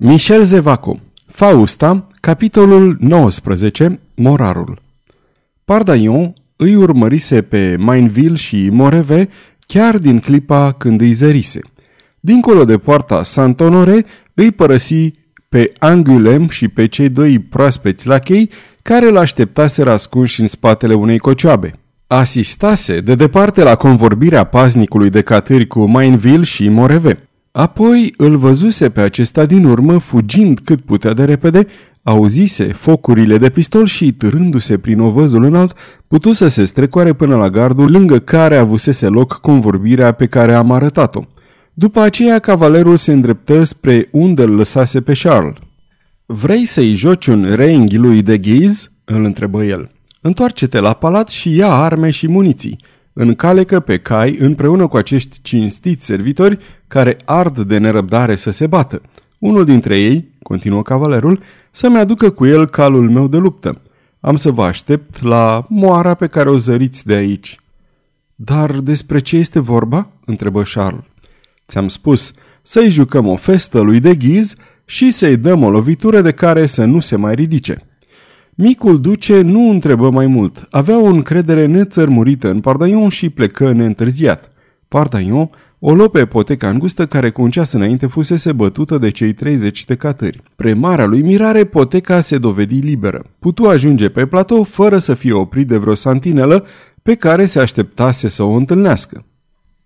Michel Zevaco Fausta, capitolul 19, Morarul Pardaion îi urmărise pe Mainville și Moreve chiar din clipa când îi zărise. Dincolo de poarta Saint-Honoré îi părăsi pe Angulem și pe cei doi proaspeți lachei care l-așteptaseră ascunși în spatele unei cocioabe. Asistase de departe la convorbirea paznicului de catâri cu Mainville și Moreve. Apoi îl văzuse pe acesta din urmă, fugind cât putea de repede, auzise focurile de pistol și, târându-se prin ovăzul înalt, putu să se strecoare până la gardul lângă care avusese loc convorbirea pe care am arătat-o. După aceea, cavalerul se îndreptă spre unde îl lăsase pe Charles. Vrei să-i joci un reinghi lui de ghiz?" îl întrebă el. Întoarce-te la palat și ia arme și muniții încalecă pe cai împreună cu acești cinstiți servitori care ard de nerăbdare să se bată. Unul dintre ei, continuă cavalerul, să-mi aducă cu el calul meu de luptă. Am să vă aștept la moara pe care o zăriți de aici. Dar despre ce este vorba? întrebă Charles. Ți-am spus să-i jucăm o festă lui de ghiz și să-i dăm o lovitură de care să nu se mai ridice. Micul duce nu întrebă mai mult. Avea o încredere nețărmurită în Pardaion și plecă neîntârziat. Pardaion o luă pe poteca îngustă care cu un ceas înainte fusese bătută de cei 30 de catări. Pre marea lui mirare, poteca se dovedi liberă. Putu ajunge pe platou fără să fie oprit de vreo santinelă pe care se așteptase să o întâlnească.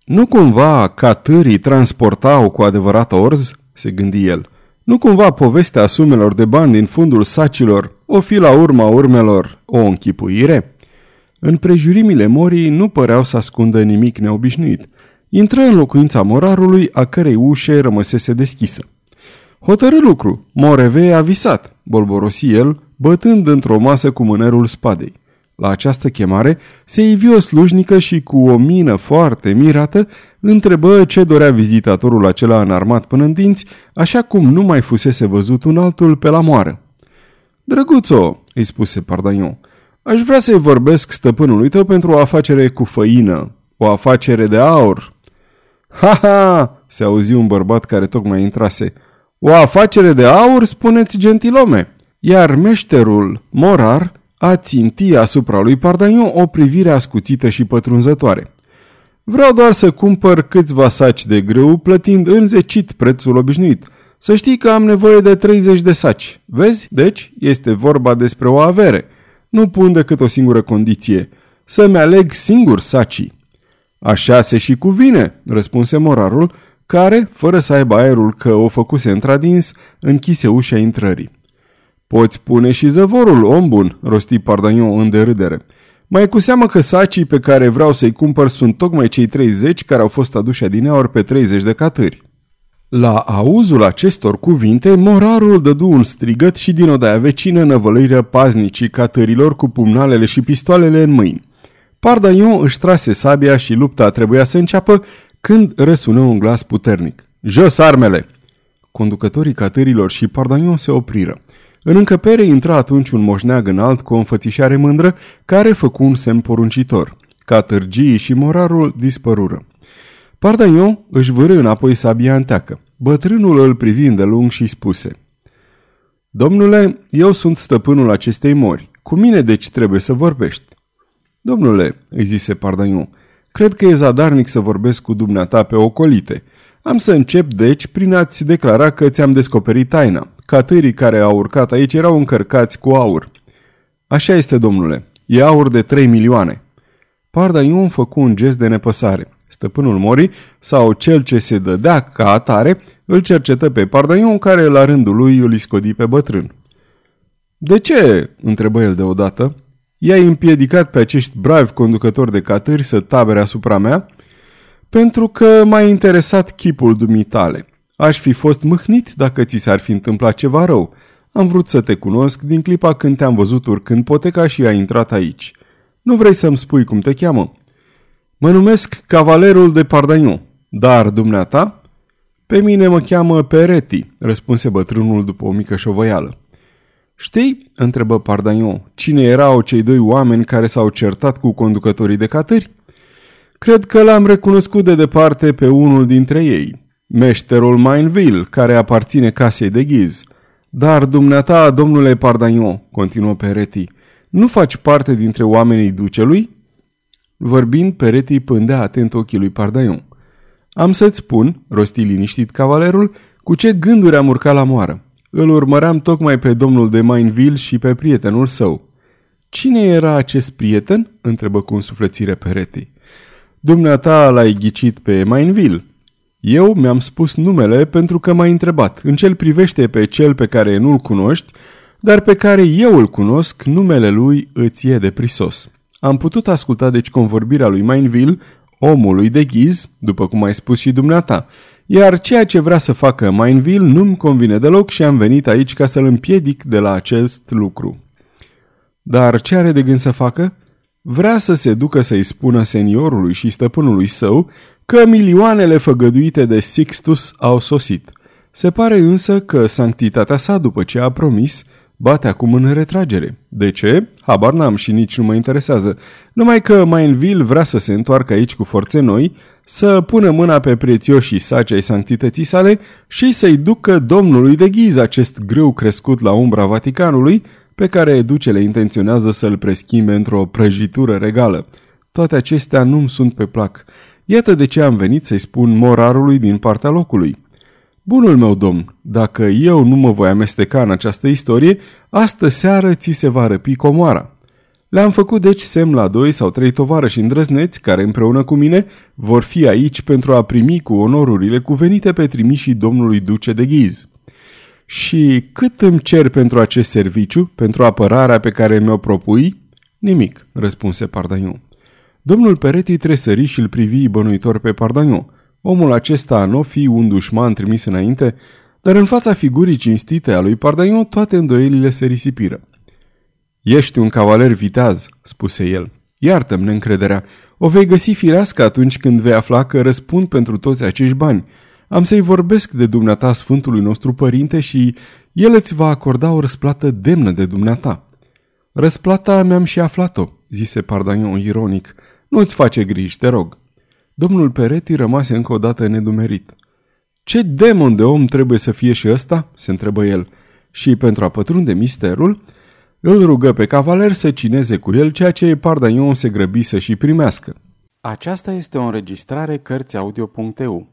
Nu cumva catârii transportau cu adevărat orz? se gândi el. Nu cumva povestea sumelor de bani din fundul sacilor o fi la urma urmelor o închipuire? În prejurimile morii nu păreau să ascundă nimic neobișnuit. Intră în locuința morarului, a cărei ușe rămăsese deschisă. Hotărâ lucru, Moreve a visat, bolborosi el, bătând într-o masă cu mânerul spadei. La această chemare se ivi o slujnică și cu o mină foarte mirată întrebă ce dorea vizitatorul acela înarmat până în dinți, așa cum nu mai fusese văzut un altul pe la moară. Drăguțo, îi spuse Pardaion, aș vrea să-i vorbesc stăpânului tău pentru o afacere cu făină, o afacere de aur. Ha, ha, se auzi un bărbat care tocmai intrase. O afacere de aur, spuneți gentilome. Iar meșterul, morar, a ținti asupra lui Pardaion o privire ascuțită și pătrunzătoare. Vreau doar să cumpăr câțiva saci de grâu, plătind înzecit prețul obișnuit. Să știi că am nevoie de 30 de saci. Vezi? Deci, este vorba despre o avere. Nu pun decât o singură condiție. Să-mi aleg singur sacii. Așa se și cuvine, răspunse morarul, care, fără să aibă aerul că o făcuse întradins, închise ușa intrării. Poți pune și zăvorul, om bun, rosti Pardanion în derâdere. Mai cu seamă că sacii pe care vreau să-i cumpăr sunt tocmai cei 30 care au fost aduși adineaori pe 30 de catări. La auzul acestor cuvinte, morarul dădu un strigăt și din odaia vecină năvălăiră paznicii catărilor cu pumnalele și pistoalele în mâini. Pardaion își trase sabia și lupta trebuia să înceapă când răsună un glas puternic. Jos armele! Conducătorii catărilor și Pardaion se opriră. În încăpere intra atunci un moșneag înalt cu o înfățișare mândră care făcu un semn poruncitor. Catârgii și morarul dispărură. Pardaion își vârâ înapoi sabia înteacă. Bătrânul îl privi lung și spuse Domnule, eu sunt stăpânul acestei mori. Cu mine deci trebuie să vorbești. Domnule, îi zise Pardaion, cred că e zadarnic să vorbesc cu dumneata pe ocolite. Am să încep deci prin a-ți declara că ți-am descoperit taina. Catârii care au urcat aici erau încărcați cu aur. Așa este, domnule. E aur de 3 milioane. Pardaion făcu un gest de nepăsare. Stăpânul Mori, sau cel ce se dădea ca atare, îl cercetă pe Pardaion, care la rândul lui îl iscodi pe bătrân. De ce?" întrebă el deodată. I-ai împiedicat pe acești bravi conducători de catâri să tabere asupra mea?" Pentru că m-a interesat chipul dumitale. Aș fi fost mâhnit dacă ți s-ar fi întâmplat ceva rău. Am vrut să te cunosc din clipa când te-am văzut urcând poteca și ai intrat aici. Nu vrei să-mi spui cum te cheamă?" Mă numesc Cavalerul de Pardagnon. Dar dumneata? Pe mine mă cheamă Peretti, răspunse bătrânul după o mică șovăială. Știi, întrebă Pardagnon, cine erau cei doi oameni care s-au certat cu conducătorii de catări? Cred că l-am recunoscut de departe pe unul dintre ei. Meșterul Mainville, care aparține casei de ghiz. Dar dumneata, domnule Pardagnon, continuă Peretti, nu faci parte dintre oamenii ducelui? Vorbind, Peretti pândea atent ochii lui Pardaion. Am să-ți spun, rosti liniștit cavalerul, cu ce gânduri am urcat la moară. Îl urmăream tocmai pe domnul de Mainville și pe prietenul său. Cine era acest prieten? întrebă cu însuflețire Peretti. Dumneata l-ai ghicit pe Mainville. Eu mi-am spus numele pentru că m-ai întrebat. În cel privește pe cel pe care nu-l cunoști, dar pe care eu îl cunosc, numele lui îți e de prisos. Am putut asculta deci convorbirea lui Mainville, omului de ghiz, după cum ai spus și dumneata, iar ceea ce vrea să facă Mainville nu-mi convine deloc și am venit aici ca să-l împiedic de la acest lucru. Dar ce are de gând să facă? Vrea să se ducă să-i spună seniorului și stăpânului său că milioanele făgăduite de Sixtus au sosit. Se pare însă că sanctitatea sa, după ce a promis, bate acum în retragere. De ce? Habar n-am și nici nu mă interesează. Numai că Mainville vrea să se întoarcă aici cu forțe noi, să pună mâna pe prețioșii saci ai sanctității sale și să-i ducă domnului de ghiz acest grâu crescut la umbra Vaticanului, pe care ducele intenționează să-l preschimbe într-o prăjitură regală. Toate acestea nu-mi sunt pe plac. Iată de ce am venit să-i spun morarului din partea locului. Bunul meu domn, dacă eu nu mă voi amesteca în această istorie, astă seară ți se va răpi comoara. Le-am făcut deci semn la doi sau trei tovarăși îndrăzneți care împreună cu mine vor fi aici pentru a primi cu onorurile cuvenite pe trimișii domnului duce de ghiz. Și cât îmi cer pentru acest serviciu, pentru apărarea pe care mi-o propui? Nimic, răspunse Pardaion. Domnul Peretti tresări și îl privi bănuitor pe Pardaion. Omul acesta nu fi un dușman trimis înainte, dar în fața figurii cinstite a lui Pardaion toate îndoielile se risipiră. Ești un cavaler viteaz, spuse el. Iartă-mi neîncrederea. O vei găsi firească atunci când vei afla că răspund pentru toți acești bani. Am să-i vorbesc de dumneata Sfântului nostru Părinte și el îți va acorda o răsplată demnă de dumneata. Răsplata mi-am și aflat-o, zise Pardaion ironic. Nu-ți face griji, te rog. Domnul Peretti rămase încă o dată nedumerit. Ce demon de om trebuie să fie și ăsta?" se întrebă el. Și pentru a pătrunde misterul, îl rugă pe cavaler să cineze cu el ceea ce Pardaion se grăbi să și primească. Aceasta este o înregistrare Cărțiaudio.eu.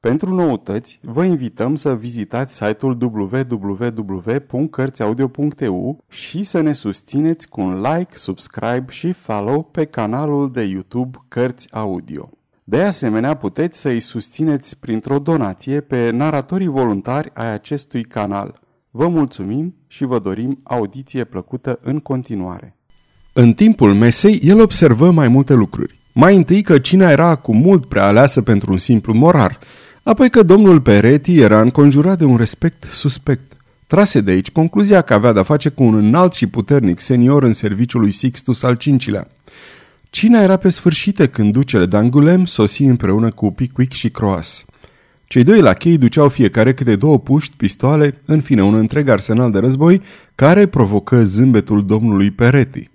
Pentru noutăți, vă invităm să vizitați site-ul www.cărțiaudio.eu și să ne susțineți cu un like, subscribe și follow pe canalul de YouTube Cărți Audio. De asemenea, puteți să îi susțineți printr-o donație pe naratorii voluntari ai acestui canal. Vă mulțumim și vă dorim audiție plăcută în continuare. În timpul mesei, el observă mai multe lucruri. Mai întâi că cina era cu mult prea aleasă pentru un simplu morar – apoi că domnul Peretti era înconjurat de un respect suspect. Trase de aici concluzia că avea de-a face cu un înalt și puternic senior în serviciul lui Sixtus al V-lea. Cina era pe sfârșite când ducele d'Angulem sosi împreună cu Pickwick și Croas. Cei doi lachei duceau fiecare câte două puști, pistoale, în fine un întreg arsenal de război, care provocă zâmbetul domnului Peretti.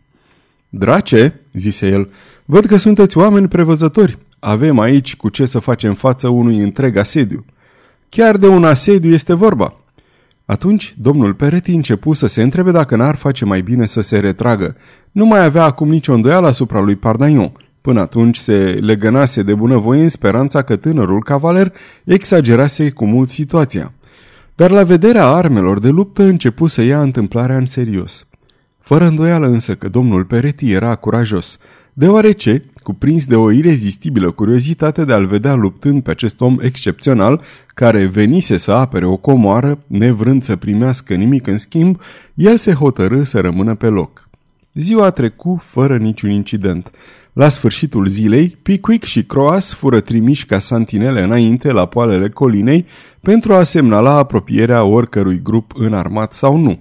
Drace, zise el, văd că sunteți oameni prevăzători. Avem aici cu ce să facem față unui întreg asediu. Chiar de un asediu este vorba. Atunci, domnul Peretti începu să se întrebe dacă n-ar face mai bine să se retragă. Nu mai avea acum nicio îndoială asupra lui Pardaion. Până atunci se legănase de bunăvoie în speranța că tânărul cavaler exagerase cu mult situația. Dar la vederea armelor de luptă începu să ia întâmplarea în serios. Fără îndoială însă că domnul Peretti era curajos, deoarece cuprins de o irezistibilă curiozitate de a-l vedea luptând pe acest om excepțional, care venise să apere o comoară, nevrând să primească nimic în schimb, el se hotărâ să rămână pe loc. Ziua trecu fără niciun incident. La sfârșitul zilei, Pickwick și Croas fură trimiși ca santinele înainte la poalele colinei pentru a semnala apropierea oricărui grup înarmat sau nu.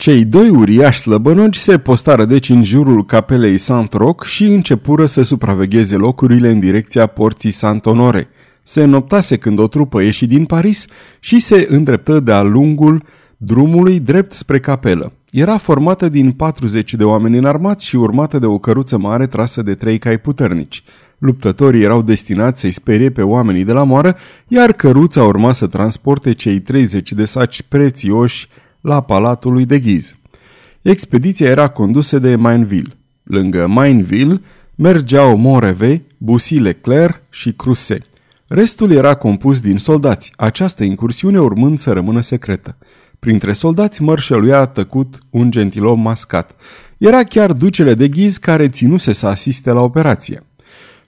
Cei doi uriași slăbănogi se postară deci în jurul capelei Saint-Roch și începură să supravegheze locurile în direcția porții Saint-Honore. Se noptase când o trupă ieși din Paris și se îndreptă de-a lungul drumului drept spre capelă. Era formată din 40 de oameni înarmați și urmată de o căruță mare trasă de trei cai puternici. Luptătorii erau destinați să-i sperie pe oamenii de la moară, iar căruța urma să transporte cei 30 de saci prețioși la palatul lui de Ghiz. Expediția era condusă de Mainville. Lângă Mainville mergeau Moreve, Bussy Leclerc și Cruse. Restul era compus din soldați, această incursiune urmând să rămână secretă. Printre soldați mărșăluia tăcut un gentilom mascat. Era chiar ducele de ghiz care ținuse să asiste la operație.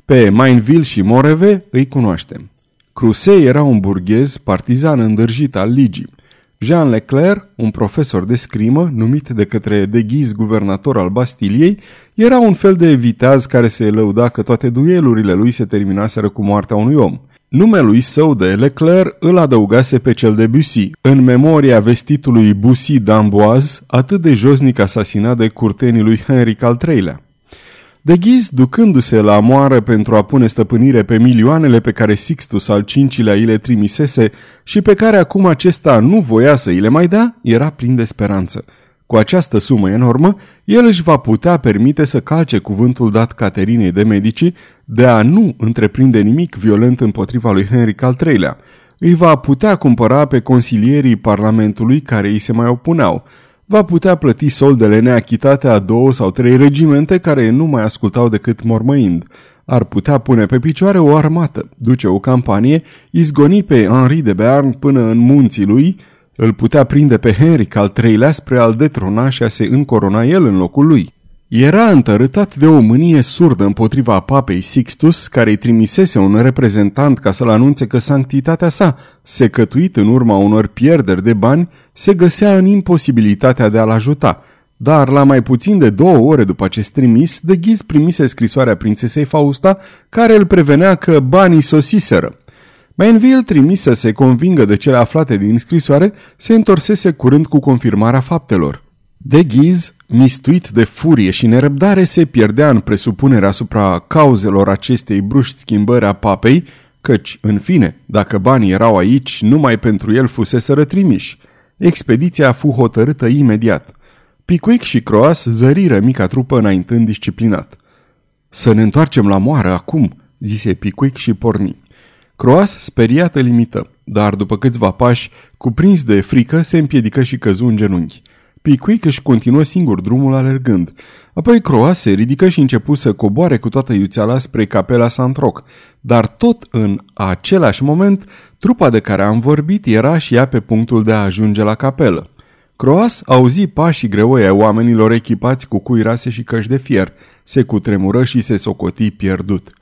Pe Mainville și Moreve îi cunoaștem. Crusei era un burghez partizan îndârjit al ligii. Jean Leclerc, un profesor de scrimă, numit de către de ghiz guvernator al Bastiliei, era un fel de viteaz care se lăuda că toate duelurile lui se terminaseră cu moartea unui om. Numelui său de Leclerc îl adăugase pe cel de Bussy, în memoria vestitului Bussy d'Amboise, atât de josnic asasinat de curtenii lui Henric al III-lea. De ghiz, ducându-se la moară pentru a pune stăpânire pe milioanele pe care Sixtus al V-lea îi le trimisese și pe care acum acesta nu voia să îi le mai dea, era plin de speranță. Cu această sumă enormă, el își va putea permite să calce cuvântul dat Caterinei de Medici de a nu întreprinde nimic violent împotriva lui Henric al III-lea. Îi va putea cumpăra pe consilierii Parlamentului care îi se mai opuneau, va putea plăti soldele neachitate a două sau trei regimente care nu mai ascultau decât mormăind. Ar putea pune pe picioare o armată, duce o campanie, izgoni pe Henri de Bearn până în munții lui, îl putea prinde pe Henric al III-lea spre al detrona și a se încorona el în locul lui. Era întărâtat de o mânie surdă împotriva papei Sixtus, care îi trimisese un reprezentant ca să-l anunțe că sanctitatea sa, secătuit în urma unor pierderi de bani, se găsea în imposibilitatea de a-l ajuta. Dar la mai puțin de două ore după acest trimis, de ghiz primise scrisoarea prințesei Fausta, care îl prevenea că banii sosiseră. Mainville, trimis să se convingă de cele aflate din scrisoare, se întorsese curând cu confirmarea faptelor. De ghiz, mistuit de furie și nerăbdare, se pierdea în presupunerea asupra cauzelor acestei bruști schimbări a papei, căci, în fine, dacă banii erau aici, numai pentru el fusese rătrimiși. Expediția fu hotărâtă imediat. Picuic și Croas zăriră mica trupă înaintând disciplinat. Să ne întoarcem la moară acum, zise Picuic și porni. Croas, speriată, limită, dar după câțiva pași, cuprins de frică, se împiedică și căzu în genunchi. Pickwick își continuă singur drumul alergând. Apoi Croa se ridică și începu să coboare cu toată iuțeala spre capela Santroc. Dar tot în același moment, trupa de care am vorbit era și ea pe punctul de a ajunge la capelă. Croas auzi pașii greoi ai oamenilor echipați cu cui rase și căști de fier. Se cutremură și se socoti pierdut.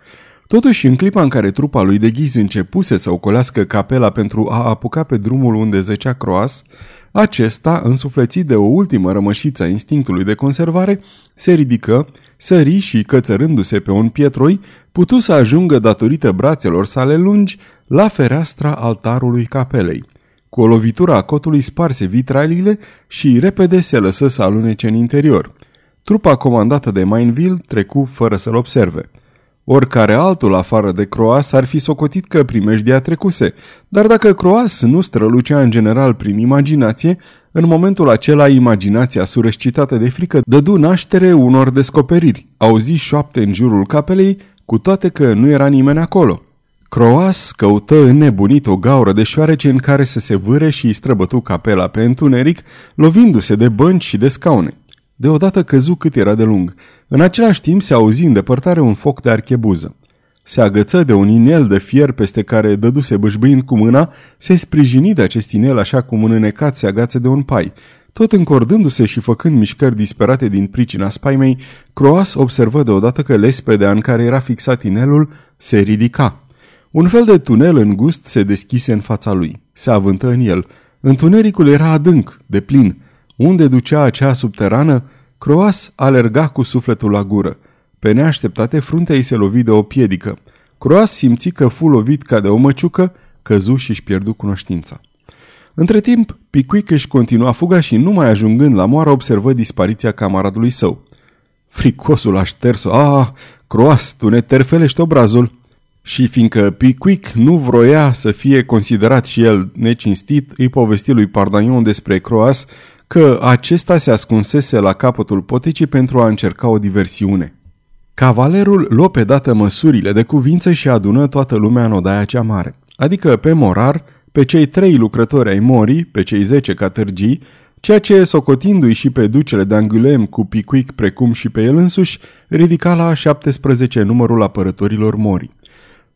Totuși, în clipa în care trupa lui de ghiz începuse să ocolească capela pentru a apuca pe drumul unde zăcea Croas, acesta, însuflețit de o ultimă rămășiță a instinctului de conservare, se ridică, sări și, cățărându-se pe un pietroi, putu să ajungă datorită brațelor sale lungi la fereastra altarului capelei. Cu o lovitură a cotului sparse vitralile și repede se lăsă să alunece în interior. Trupa comandată de Mainville trecu fără să-l observe. Oricare altul afară de Croas ar fi socotit că primejdia trecuse, dar dacă Croas nu strălucea în general prin imaginație, în momentul acela imaginația surescitată de frică dădu naștere unor descoperiri. Auzi șoapte în jurul capelei, cu toate că nu era nimeni acolo. Croas căută înnebunit o gaură de șoarece în care să se vâre și îi străbătu capela pe întuneric, lovindu-se de bănci și de scaune. Deodată căzu cât era de lung. În același timp se auzi în depărtare un foc de archebuză. Se agăță de un inel de fier peste care dăduse bâșbâind cu mâna, se sprijini de acest inel așa cum un înecat se agață de un pai. Tot încordându-se și făcând mișcări disperate din pricina spaimei, Croas observă deodată că lespedea în care era fixat inelul se ridica. Un fel de tunel îngust se deschise în fața lui. Se avântă în el. Întunericul era adânc, de plin. Unde ducea acea subterană, Croas alerga cu sufletul la gură. Pe neașteptate, fruntea îi se lovi de o piedică. Croas simți că fu lovit ca de o măciucă, căzu și își pierdu cunoștința. Între timp, Pickwick își continua fuga și, numai ajungând la moară, observă dispariția camaradului său. Fricosul a șters-o. Ah, Croas, tu ne terfelești obrazul. Și fiindcă Pickwick nu vroia să fie considerat și el necinstit, îi povesti lui Pardagnon despre Croas că acesta se ascunsese la capătul potecii pentru a încerca o diversiune. Cavalerul luă pe dată măsurile de cuvință și adună toată lumea în odaia cea mare, adică pe morar, pe cei trei lucrători ai morii, pe cei zece catârgii, ceea ce, socotindu-i și pe ducele de Angulem cu Pickwick precum și pe el însuși, ridica la 17 numărul apărătorilor morii.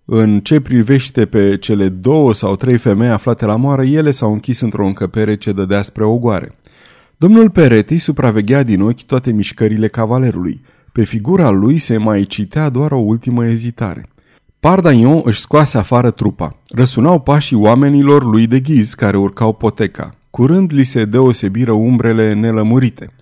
În ce privește pe cele două sau trei femei aflate la moară, ele s-au închis într-o încăpere ce dădea spre ogoare. Domnul Peretti supraveghea din ochi toate mișcările cavalerului. Pe figura lui se mai citea doar o ultimă ezitare. Pardaion își scoase afară trupa. Răsunau pașii oamenilor lui de ghiz care urcau poteca. Curând li se deosebiră umbrele nelămurite.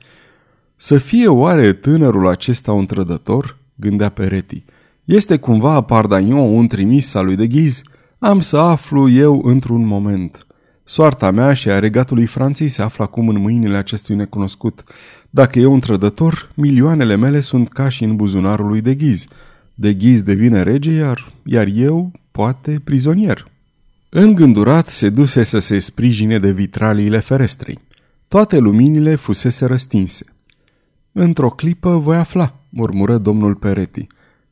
Să fie oare tânărul acesta un trădător? gândea Peretti. Este cumva Pardaion un trimis al lui de ghiz? Am să aflu eu într-un moment. Soarta mea și a regatului Franței se află acum în mâinile acestui necunoscut. Dacă e un trădător, milioanele mele sunt ca și în buzunarul lui de ghiz. De ghiz devine rege, iar, iar eu, poate, prizonier. Îngândurat, se duse să se sprijine de vitraliile ferestrei. Toate luminile fusese răstinse. Într-o clipă voi afla, murmură domnul Peretti.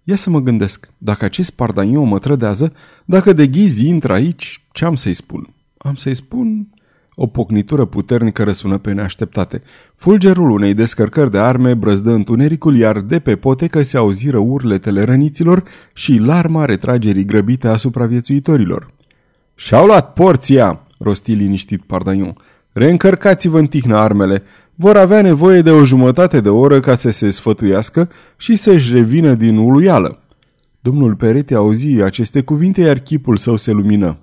Ia să mă gândesc, dacă acest pardaniu mă trădează, dacă de ghiz intră aici, ce am să-i spun? Am să-i spun... O pocnitură puternică răsună pe neașteptate. Fulgerul unei descărcări de arme brăzdă întunericul, iar de pe potecă se auziră urletele răniților și larma retragerii grăbite a supraviețuitorilor. Și-au luat porția!" rosti liniștit Pardaion. Reîncărcați-vă în tihnă armele. Vor avea nevoie de o jumătate de oră ca să se sfătuiască și să-și revină din uluială. Domnul Perete auzi aceste cuvinte, iar chipul său se lumină.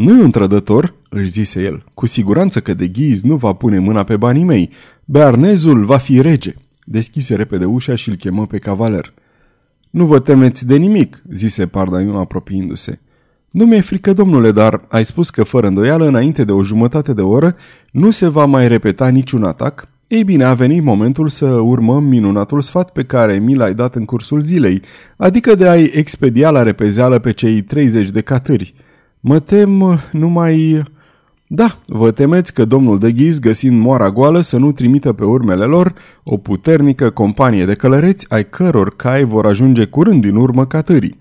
Nu e un trădător, își zise el. Cu siguranță că de ghiz nu va pune mâna pe banii mei. Bearnezul va fi rege. Deschise repede ușa și îl chemă pe cavaler. Nu vă temeți de nimic, zise Pardaiu apropiindu-se. Nu mi-e frică, domnule, dar ai spus că fără îndoială, înainte de o jumătate de oră, nu se va mai repeta niciun atac? Ei bine, a venit momentul să urmăm minunatul sfat pe care mi l-ai dat în cursul zilei, adică de a-i expedia la repezeală pe cei 30 de catâri. Mă tem numai... Da, vă temeți că domnul de ghiz, găsind moara goală, să nu trimită pe urmele lor o puternică companie de călăreți, ai căror cai vor ajunge curând din urmă catârii.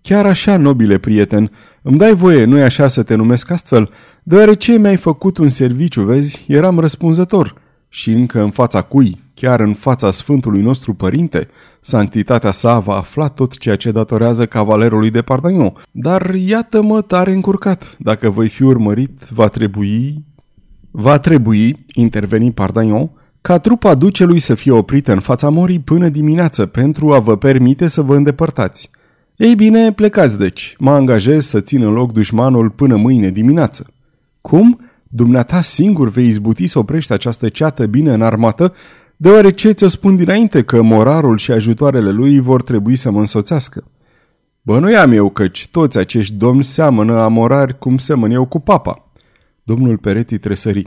Chiar așa, nobile prieten, îmi dai voie, nu-i așa să te numesc astfel? Deoarece mi-ai făcut un serviciu, vezi, eram răspunzător. Și încă în fața cui, chiar în fața Sfântului nostru Părinte, sanctitatea sa va afla tot ceea ce datorează cavalerului de Pardagnon. Dar iată-mă tare încurcat. Dacă voi fi urmărit, va trebui... Va trebui, interveni Pardagnon, ca trupa ducelui să fie oprită în fața morii până dimineață pentru a vă permite să vă îndepărtați. Ei bine, plecați deci. Mă angajez să țin în loc dușmanul până mâine dimineață. Cum? Dumneata singur vei izbuti să oprești această ceată bine înarmată, deoarece ți-o spun dinainte că morarul și ajutoarele lui vor trebui să mă însoțească. Bănuiam eu căci toți acești domni seamănă amorari cum semăn eu cu papa. Domnul Peretti tresări.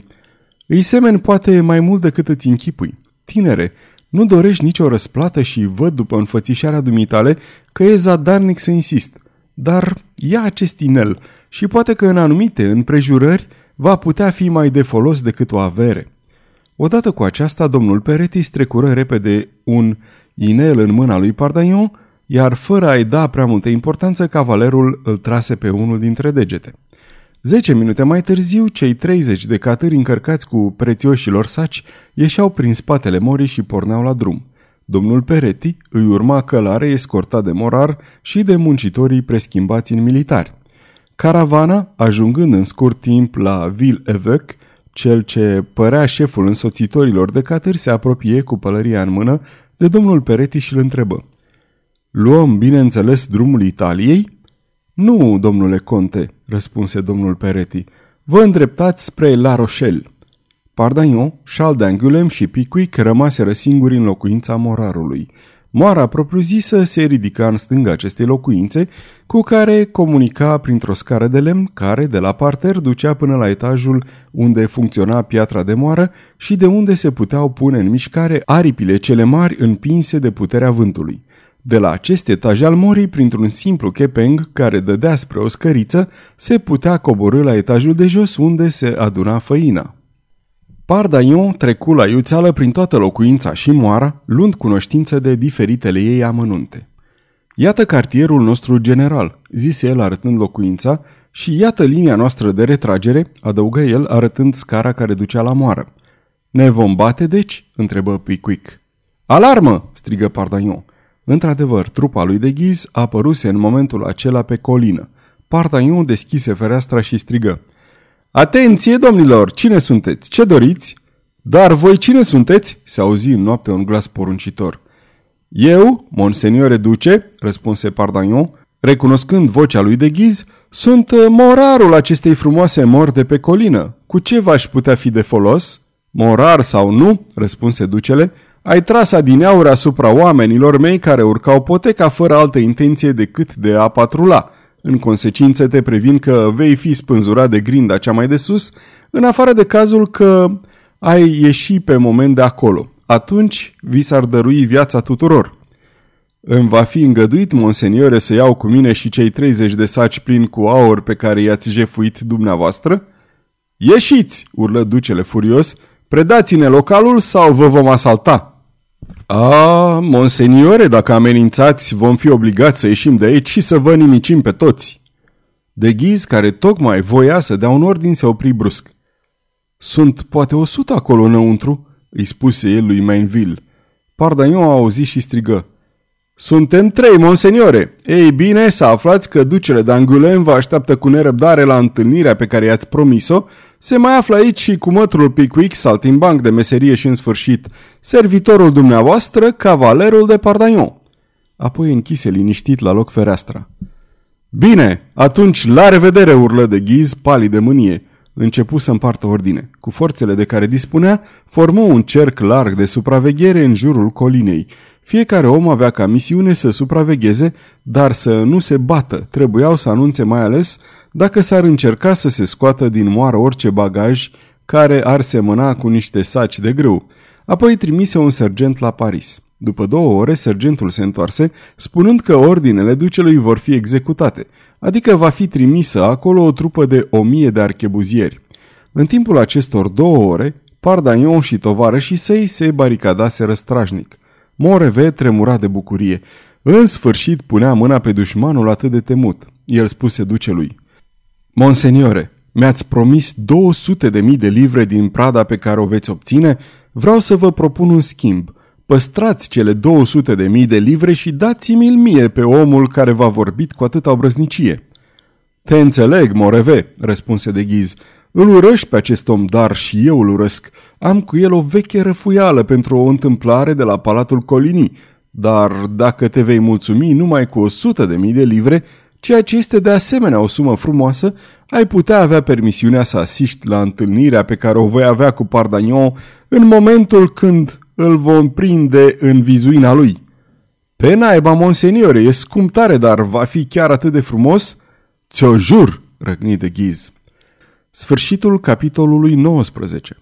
Îi semeni poate mai mult decât îți închipui. Tinere, nu dorești nicio răsplată și văd după înfățișarea dumitale că e zadarnic să insist. Dar ia acest inel și poate că în anumite împrejurări va putea fi mai de folos decât o avere. Odată cu aceasta, domnul Peretti strecură repede un inel în mâna lui Pardaion, iar fără a-i da prea multă importanță, cavalerul îl trase pe unul dintre degete. Zece minute mai târziu, cei 30 de catâri încărcați cu prețioșilor saci ieșeau prin spatele morii și porneau la drum. Domnul Peretti îi urma călare escortat de morar și de muncitorii preschimbați în militari. Caravana, ajungând în scurt timp la Ville-Évêque, cel ce părea șeful însoțitorilor de catâri se apropie cu pălăria în mână de domnul Peretti și îl întrebă. Luăm, bineînțeles, drumul Italiei?" Nu, domnule conte," răspunse domnul Peretti. Vă îndreptați spre La Rochelle." Pardagnon, Charles d'Angulem și Pickwick rămaseră singuri în locuința morarului. Moara propriu-zisă se ridica în stânga acestei locuințe, cu care comunica printr-o scară de lemn care, de la parter, ducea până la etajul unde funcționa piatra de moară și de unde se puteau pune în mișcare aripile cele mari împinse de puterea vântului. De la acest etaj al morii, printr-un simplu chepeng care dădea spre o scăriță, se putea coborâ la etajul de jos unde se aduna făina. Pardaion trecu la iuțeală prin toată locuința și moara, luând cunoștință de diferitele ei amănunte. Iată cartierul nostru general, zise el arătând locuința, și iată linia noastră de retragere, adăugă el arătând scara care ducea la moară. Ne vom bate, deci?" întrebă Pickwick. Alarmă!" strigă Pardaion. Într-adevăr, trupa lui de ghiz apăruse în momentul acela pe colină. Pardaion deschise fereastra și strigă. Atenție, domnilor! Cine sunteți? Ce doriți? Dar voi cine sunteți? Se auzi în noapte un glas poruncitor. Eu, monseniore duce, răspunse Pardagnon, recunoscând vocea lui de ghiz, sunt uh, morarul acestei frumoase mor de pe colină. Cu ce v-aș putea fi de folos? Morar sau nu, răspunse ducele, ai tras adineauri asupra oamenilor mei care urcau poteca fără altă intenție decât de a patrula. În consecință te previn că vei fi spânzurat de grinda cea mai de sus, în afară de cazul că ai ieși pe moment de acolo. Atunci vi s-ar dărui viața tuturor. Îmi va fi îngăduit, monseniore, să iau cu mine și cei 30 de saci plini cu aur pe care i-ați jefuit dumneavoastră? Ieșiți, urlă ducele furios, predați-ne localul sau vă vom asalta. A, monseniore, dacă amenințați, vom fi obligați să ieșim de aici și să vă nimicim pe toți. De ghiz, care tocmai voia să dea un ordin, se opri brusc. Sunt poate o sută acolo înăuntru, îi spuse el lui Mainville. Pardaion a auzit și strigă. Suntem trei, monseniore. Ei bine, să aflați că ducele d'Angoulême vă așteaptă cu nerăbdare la întâlnirea pe care i-ați promis-o. Se mai află aici și cu mătrul Pickwick, saltimbanc de meserie și în sfârșit, servitorul dumneavoastră, cavalerul de Pardaion. Apoi închise liniștit la loc fereastra. Bine, atunci la revedere, urlă de ghiz, palid de mânie. Începu să împartă ordine. Cu forțele de care dispunea, formă un cerc larg de supraveghere în jurul colinei. Fiecare om avea ca misiune să supravegheze, dar să nu se bată. Trebuiau să anunțe mai ales dacă s-ar încerca să se scoată din moară orice bagaj care ar semăna cu niște saci de grâu. Apoi trimise un sergent la Paris. După două ore, sergentul se întoarse, spunând că ordinele ducelui vor fi executate, adică va fi trimisă acolo o trupă de o mie de archebuzieri. În timpul acestor două ore, Pardagnon și tovarășii săi se baricadaseră strajnic. Moreve tremura de bucurie. În sfârșit punea mâna pe dușmanul atât de temut. El spuse ducelui. Monseniore, mi-ați promis 200 de mii de livre din prada pe care o veți obține? Vreau să vă propun un schimb. Păstrați cele 200 de mii de livre și dați-mi-l mie pe omul care v-a vorbit cu atâta obrăznicie. Te înțeleg, Moreve, răspunse de ghiz. Îl urăști pe acest om, dar și eu îl urăsc. Am cu el o veche răfuială pentru o întâmplare de la Palatul Colinii, dar dacă te vei mulțumi numai cu o sută de mii de livre, ceea ce este de asemenea o sumă frumoasă, ai putea avea permisiunea să asiști la întâlnirea pe care o voi avea cu Pardagnon în momentul când îl vom prinde în vizuina lui. Pe naiba, monseniore, e scump tare, dar va fi chiar atât de frumos? Ți-o jur, răgni de ghiz. Sfârșitul capitolului 19